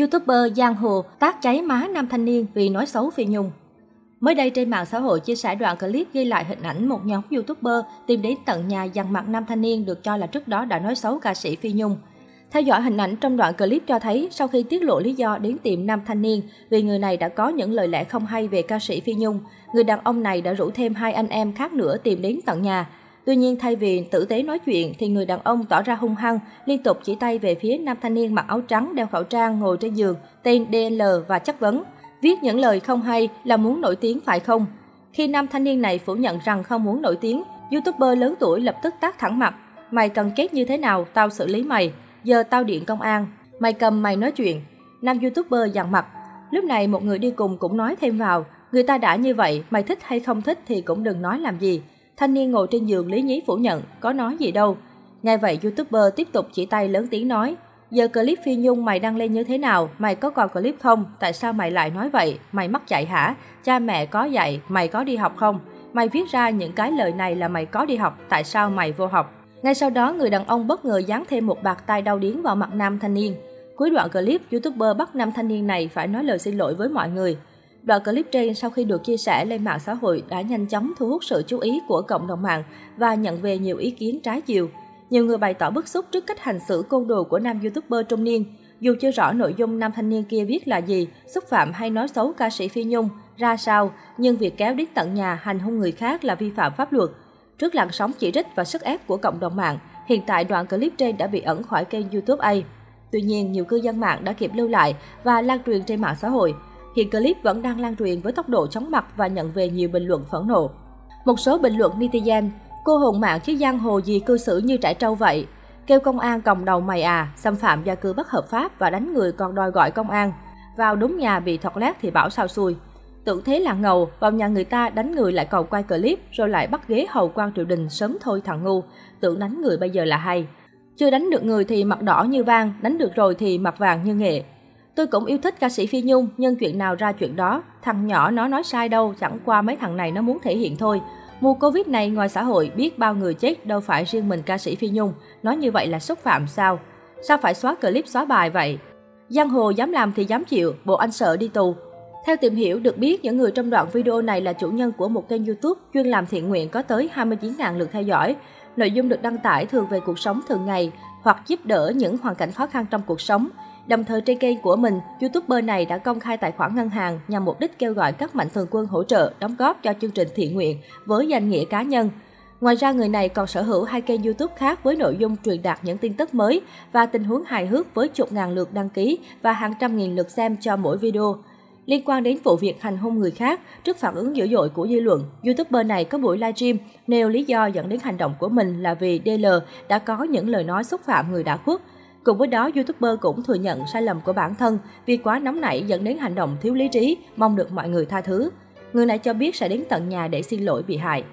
YouTuber Giang Hồ tác cháy má nam thanh niên vì nói xấu Phi Nhung. Mới đây trên mạng xã hội chia sẻ đoạn clip ghi lại hình ảnh một nhóm YouTuber tìm đến tận nhà dằn mặt nam thanh niên được cho là trước đó đã nói xấu ca sĩ Phi Nhung. Theo dõi hình ảnh trong đoạn clip cho thấy, sau khi tiết lộ lý do đến tìm nam thanh niên vì người này đã có những lời lẽ không hay về ca sĩ Phi Nhung, người đàn ông này đã rủ thêm hai anh em khác nữa tìm đến tận nhà. Tuy nhiên thay vì tử tế nói chuyện thì người đàn ông tỏ ra hung hăng, liên tục chỉ tay về phía nam thanh niên mặc áo trắng đeo khẩu trang ngồi trên giường, tên DL và chất vấn. Viết những lời không hay là muốn nổi tiếng phải không? Khi nam thanh niên này phủ nhận rằng không muốn nổi tiếng, YouTuber lớn tuổi lập tức tác thẳng mặt. Mày cần kết như thế nào, tao xử lý mày. Giờ tao điện công an. Mày cầm mày nói chuyện. Nam YouTuber dằn mặt. Lúc này một người đi cùng cũng nói thêm vào. Người ta đã như vậy, mày thích hay không thích thì cũng đừng nói làm gì. Thanh niên ngồi trên giường lý nhí phủ nhận, có nói gì đâu. Ngay vậy YouTuber tiếp tục chỉ tay lớn tiếng nói, giờ clip Phi Nhung mày đăng lên như thế nào, mày có còn clip không, tại sao mày lại nói vậy, mày mắc dạy hả, cha mẹ có dạy, mày có đi học không, mày viết ra những cái lời này là mày có đi học, tại sao mày vô học. Ngay sau đó, người đàn ông bất ngờ dán thêm một bạc tay đau điếng vào mặt nam thanh niên. Cuối đoạn clip, YouTuber bắt nam thanh niên này phải nói lời xin lỗi với mọi người. Đoạn clip trên sau khi được chia sẻ lên mạng xã hội đã nhanh chóng thu hút sự chú ý của cộng đồng mạng và nhận về nhiều ý kiến trái chiều. Nhiều người bày tỏ bức xúc trước cách hành xử côn đồ của nam youtuber trung niên. Dù chưa rõ nội dung nam thanh niên kia viết là gì, xúc phạm hay nói xấu ca sĩ Phi Nhung ra sao, nhưng việc kéo đến tận nhà hành hung người khác là vi phạm pháp luật. Trước làn sóng chỉ trích và sức ép của cộng đồng mạng, hiện tại đoạn clip trên đã bị ẩn khỏi kênh YouTube A. Tuy nhiên, nhiều cư dân mạng đã kịp lưu lại và lan truyền trên mạng xã hội. Hiện clip vẫn đang lan truyền với tốc độ chóng mặt và nhận về nhiều bình luận phẫn nộ. Một số bình luận netizen, cô hồn mạng chứ giang hồ gì cư xử như trải trâu vậy. Kêu công an còng đầu mày à, xâm phạm gia cư bất hợp pháp và đánh người còn đòi gọi công an. Vào đúng nhà bị thọt lát thì bảo sao xui. Tưởng thế là ngầu, vào nhà người ta đánh người lại còn quay clip rồi lại bắt ghế hầu quan triều đình sớm thôi thằng ngu. Tưởng đánh người bây giờ là hay. Chưa đánh được người thì mặt đỏ như vang, đánh được rồi thì mặt vàng như nghệ. Tôi cũng yêu thích ca sĩ Phi Nhung, nhưng chuyện nào ra chuyện đó. Thằng nhỏ nó nói sai đâu, chẳng qua mấy thằng này nó muốn thể hiện thôi. Mùa Covid này ngoài xã hội biết bao người chết đâu phải riêng mình ca sĩ Phi Nhung. Nói như vậy là xúc phạm sao? Sao phải xóa clip xóa bài vậy? Giang hồ dám làm thì dám chịu, bộ anh sợ đi tù. Theo tìm hiểu, được biết những người trong đoạn video này là chủ nhân của một kênh YouTube chuyên làm thiện nguyện có tới 29.000 lượt theo dõi. Nội dung được đăng tải thường về cuộc sống thường ngày hoặc giúp đỡ những hoàn cảnh khó khăn trong cuộc sống. Đồng thời trên kênh của mình, YouTuber này đã công khai tài khoản ngân hàng nhằm mục đích kêu gọi các mạnh thường quân hỗ trợ, đóng góp cho chương trình thiện nguyện với danh nghĩa cá nhân. Ngoài ra, người này còn sở hữu hai kênh YouTube khác với nội dung truyền đạt những tin tức mới và tình huống hài hước với chục ngàn lượt đăng ký và hàng trăm nghìn lượt xem cho mỗi video. Liên quan đến vụ việc hành hung người khác, trước phản ứng dữ dội của dư luận, YouTuber này có buổi livestream nêu lý do dẫn đến hành động của mình là vì DL đã có những lời nói xúc phạm người đã khuất. Cùng với đó, YouTuber cũng thừa nhận sai lầm của bản thân vì quá nóng nảy dẫn đến hành động thiếu lý trí, mong được mọi người tha thứ. Người này cho biết sẽ đến tận nhà để xin lỗi bị hại.